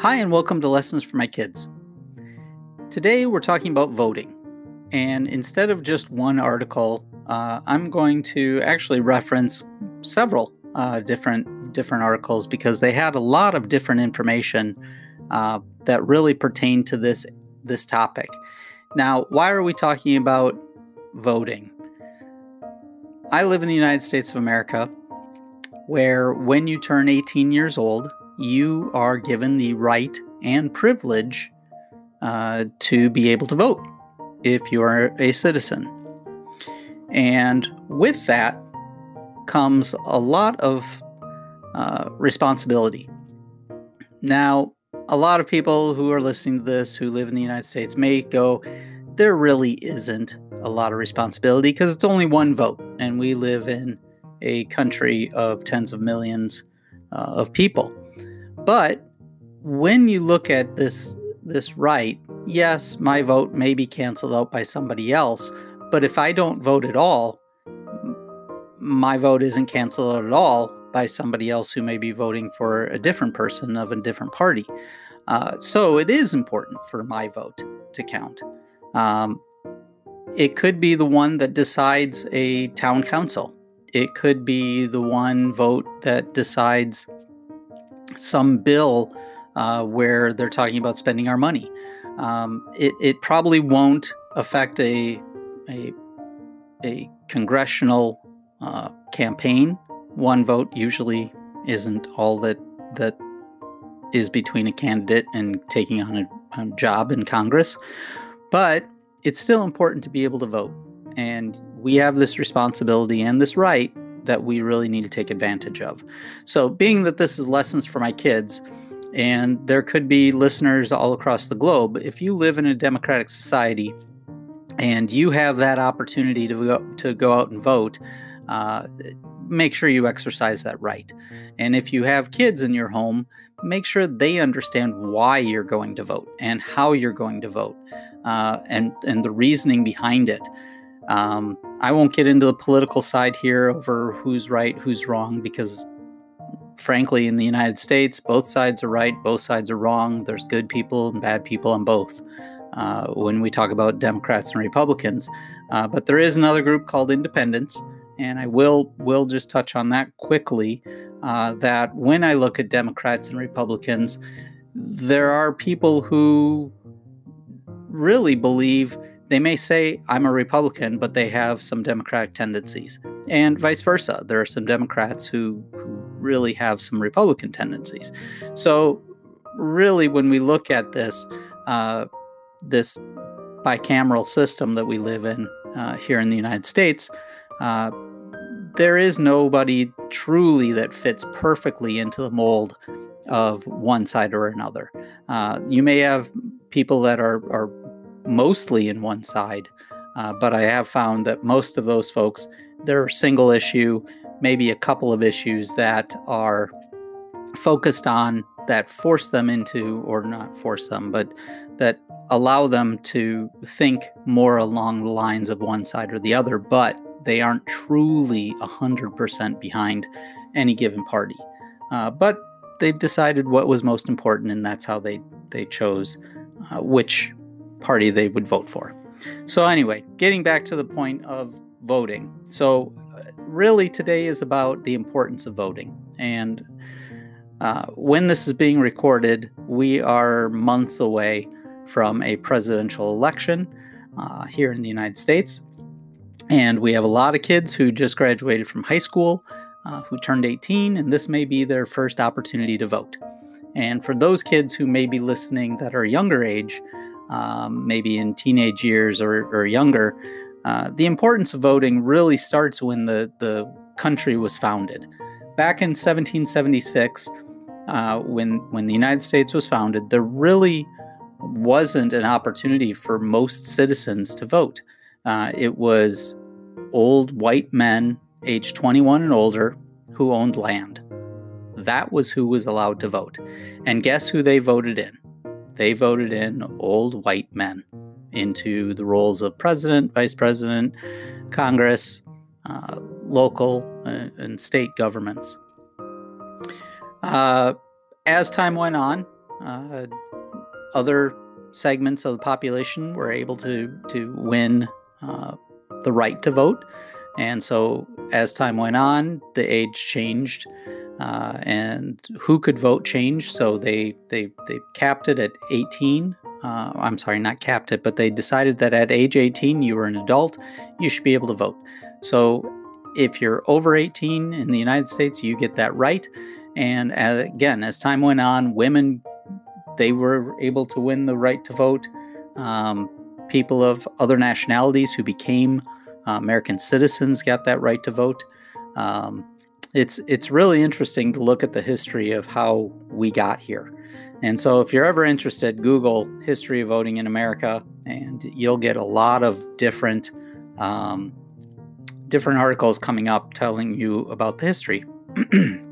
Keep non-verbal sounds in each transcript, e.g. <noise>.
Hi, and welcome to Lessons for My Kids. Today we're talking about voting. And instead of just one article, uh, I'm going to actually reference several uh, different different articles because they had a lot of different information uh, that really pertain to this this topic. Now, why are we talking about voting? I live in the United States of America, where when you turn 18 years old, you are given the right and privilege uh, to be able to vote if you're a citizen. And with that comes a lot of uh, responsibility. Now, a lot of people who are listening to this who live in the United States may go, there really isn't a lot of responsibility because it's only one vote, and we live in a country of tens of millions uh, of people. But when you look at this this right, yes, my vote may be canceled out by somebody else, but if I don't vote at all, my vote isn't canceled out at all by somebody else who may be voting for a different person of a different party. Uh, so it is important for my vote to count. Um, it could be the one that decides a town council. It could be the one vote that decides some bill uh, where they're talking about spending our money. Um, it, it probably won't affect a, a, a congressional uh, campaign. One vote usually isn't all that that is between a candidate and taking on a, a job in Congress, but it's still important to be able to vote, and we have this responsibility and this right that we really need to take advantage of. So, being that this is lessons for my kids, and there could be listeners all across the globe, if you live in a democratic society and you have that opportunity to go, to go out and vote, uh, make sure you exercise that right. And if you have kids in your home, make sure they understand why you're going to vote and how you're going to vote uh, and, and the reasoning behind it. Um, I won't get into the political side here over who's right, who's wrong, because frankly, in the United States, both sides are right, both sides are wrong. There's good people and bad people on both uh, when we talk about Democrats and Republicans. Uh, but there is another group called independents, and I will will just touch on that quickly. Uh, that when I look at Democrats and Republicans, there are people who really believe they may say, I'm a Republican, but they have some Democratic tendencies. And vice versa. There are some Democrats who, who really have some Republican tendencies. So, really, when we look at this, uh, this bicameral system that we live in uh, here in the United States, uh, there is nobody truly that fits perfectly into the mold of one side or another. Uh, you may have people that are, are mostly in one side. Uh, but I have found that most of those folks, they're single issue, maybe a couple of issues that are focused on that force them into, or not force them, but that allow them to think more along the lines of one side or the other, but they aren't truly 100% behind any given party. Uh, but they've decided what was most important, and that's how they, they chose uh, which party they would vote for. So, anyway, getting back to the point of voting. So, really, today is about the importance of voting. And uh, when this is being recorded, we are months away from a presidential election uh, here in the United States. And we have a lot of kids who just graduated from high school, uh, who turned 18, and this may be their first opportunity to vote. And for those kids who may be listening that are younger age, um, maybe in teenage years or, or younger, uh, the importance of voting really starts when the, the country was founded. Back in 1776, uh, when, when the United States was founded, there really wasn't an opportunity for most citizens to vote. Uh, it was old white men, aged 21 and older, who owned land. That was who was allowed to vote. And guess who they voted in? They voted in old white men into the roles of president, vice president, Congress, uh, local, uh, and state governments. Uh, as time went on, uh, other segments of the population were able to to win uh, the right to vote. And so, as time went on, the age changed, uh, and who could vote changed. So they they they capped it at 18. Uh, I'm sorry, not capped it, but they decided that at age 18, you were an adult, you should be able to vote. So if you're over 18 in the United States, you get that right. And as, again, as time went on, women they were able to win the right to vote. Um, people of other nationalities who became uh, American citizens got that right to vote. Um, it's it's really interesting to look at the history of how we got here. And so, if you're ever interested, Google history of voting in America, and you'll get a lot of different um, different articles coming up telling you about the history. <clears throat>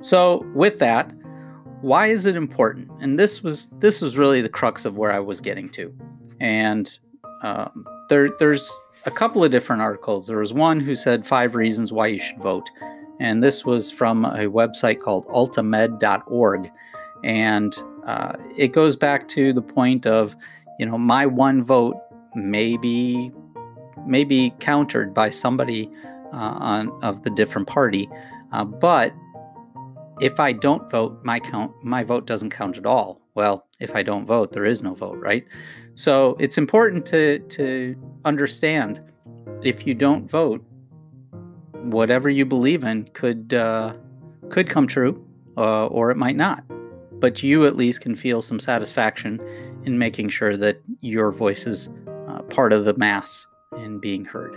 so, with that, why is it important? And this was this was really the crux of where I was getting to. And um, there, there's a couple of different articles. There was one who said five reasons why you should vote, and this was from a website called altamed.org, and uh, it goes back to the point of, you know, my one vote may be, may be countered by somebody uh, on of the different party, uh, but if I don't vote, my count my vote doesn't count at all. Well, if I don't vote, there is no vote, right? So it's important to to understand if you don't vote, whatever you believe in could uh, could come true, uh, or it might not. But you at least can feel some satisfaction in making sure that your voice is uh, part of the mass and being heard.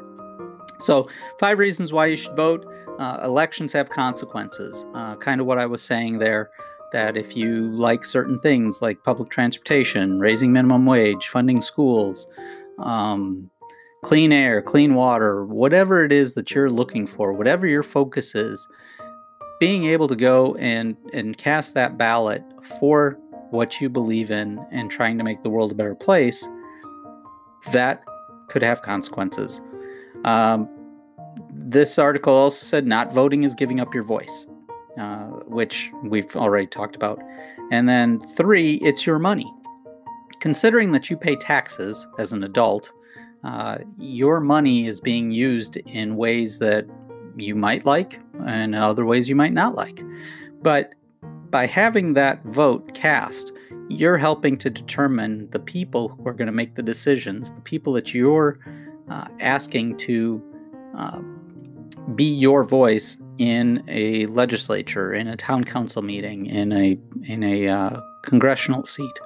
So, five reasons why you should vote. Uh, elections have consequences. Uh, kind of what I was saying there that if you like certain things like public transportation, raising minimum wage, funding schools, um, clean air, clean water, whatever it is that you're looking for, whatever your focus is, being able to go and, and cast that ballot for what you believe in and trying to make the world a better place, that could have consequences. Um, this article also said not voting is giving up your voice, uh, which we've already talked about. And then three, it's your money. Considering that you pay taxes as an adult, uh, your money is being used in ways that you might like and other ways you might not like. But by having that vote cast, you're helping to determine the people who are going to make the decisions, the people that you're uh, asking to uh, be your voice in a legislature, in a town council meeting, in a in a uh, congressional seat,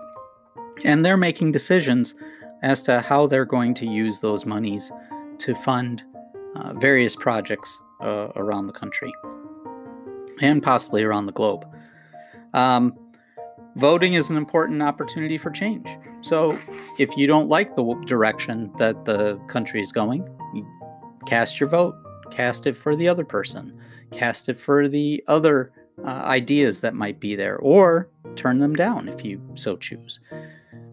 and they're making decisions as to how they're going to use those monies to fund uh, various projects uh, around the country and possibly around the globe. Um, voting is an important opportunity for change. So, if you don't like the direction that the country is going, cast your vote cast it for the other person, cast it for the other uh, ideas that might be there, or turn them down if you so choose.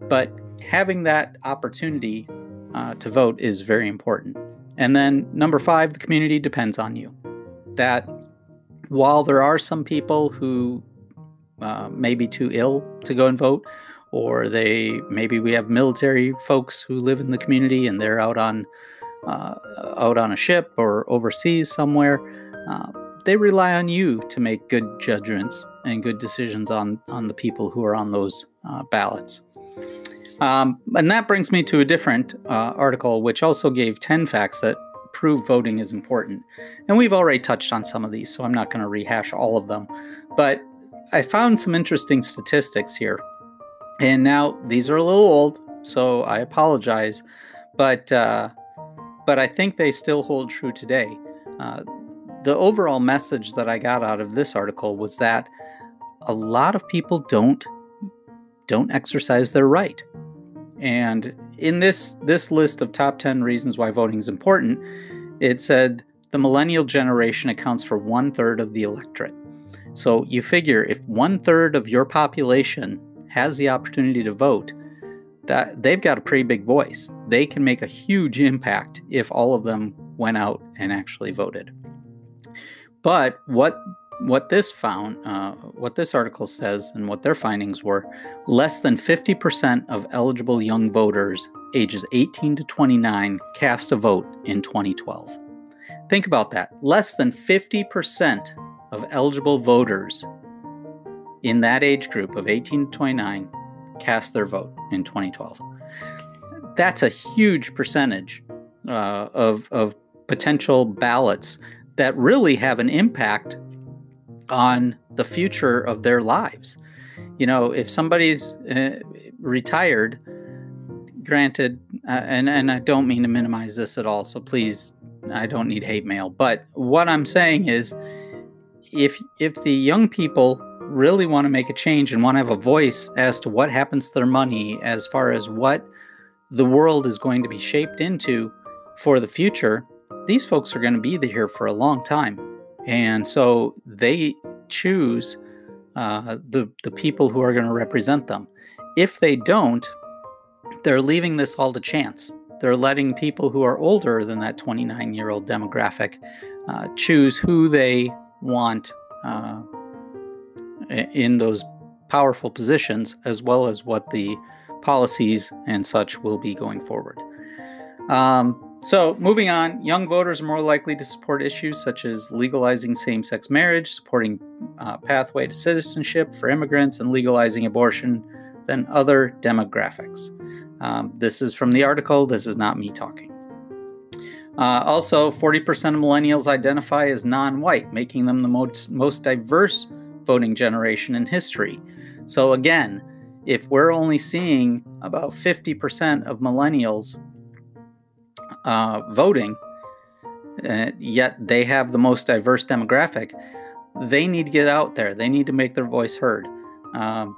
But having that opportunity uh, to vote is very important. And then, number five, the community depends on you. That while there are some people who uh, may be too ill to go and vote, or they maybe we have military folks who live in the community and they're out on uh, out on a ship or overseas somewhere, uh, they rely on you to make good judgments and good decisions on, on the people who are on those uh, ballots. Um, and that brings me to a different uh, article, which also gave 10 facts that prove voting is important. And we've already touched on some of these, so I'm not going to rehash all of them. But I found some interesting statistics here. And now these are a little old, so I apologize. But uh, but I think they still hold true today. Uh, the overall message that I got out of this article was that a lot of people don't don't exercise their right. And in this this list of top 10 reasons why voting is important, it said the millennial generation accounts for one third of the electorate. So you figure if one third of your population has the opportunity to vote, that they've got a pretty big voice. They can make a huge impact if all of them went out and actually voted. But what what this found, uh, what this article says, and what their findings were, less than 50% of eligible young voters ages 18 to 29 cast a vote in 2012. Think about that. Less than 50% of eligible voters in that age group of 18 to 29 cast their vote in 2012. That's a huge percentage uh, of, of potential ballots that really have an impact on the future of their lives. You know, if somebody's uh, retired, granted, uh, and, and I don't mean to minimize this at all, so please, I don't need hate mail. But what I'm saying is, if if the young people really want to make a change and want to have a voice as to what happens to their money, as far as what the world is going to be shaped into for the future, these folks are going to be here for a long time. And so they choose uh, the, the people who are going to represent them. If they don't, they're leaving this all to chance. They're letting people who are older than that 29 year old demographic uh, choose who they want uh, in those powerful positions, as well as what the policies and such will be going forward. Um, so, moving on, young voters are more likely to support issues such as legalizing same sex marriage, supporting uh, pathway to citizenship for immigrants, and legalizing abortion than other demographics. Um, this is from the article, this is not me talking. Uh, also, 40% of millennials identify as non white, making them the most, most diverse voting generation in history. So, again, if we're only seeing about 50% of millennials uh, voting, uh, yet they have the most diverse demographic, they need to get out there. They need to make their voice heard. Um,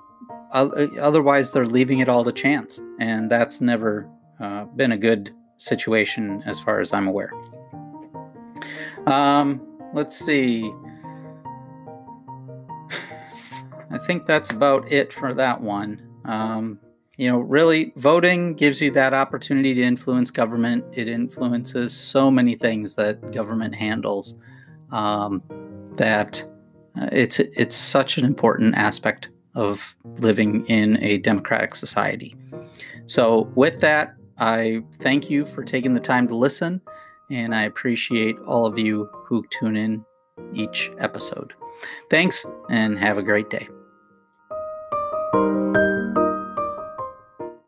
otherwise, they're leaving it all to chance. And that's never uh, been a good situation as far as I'm aware. Um, let's see. <sighs> I think that's about it for that one. Um, you know, really, voting gives you that opportunity to influence government. It influences so many things that government handles. Um, that uh, it's it's such an important aspect of living in a democratic society. So, with that, I thank you for taking the time to listen, and I appreciate all of you who tune in each episode. Thanks, and have a great day.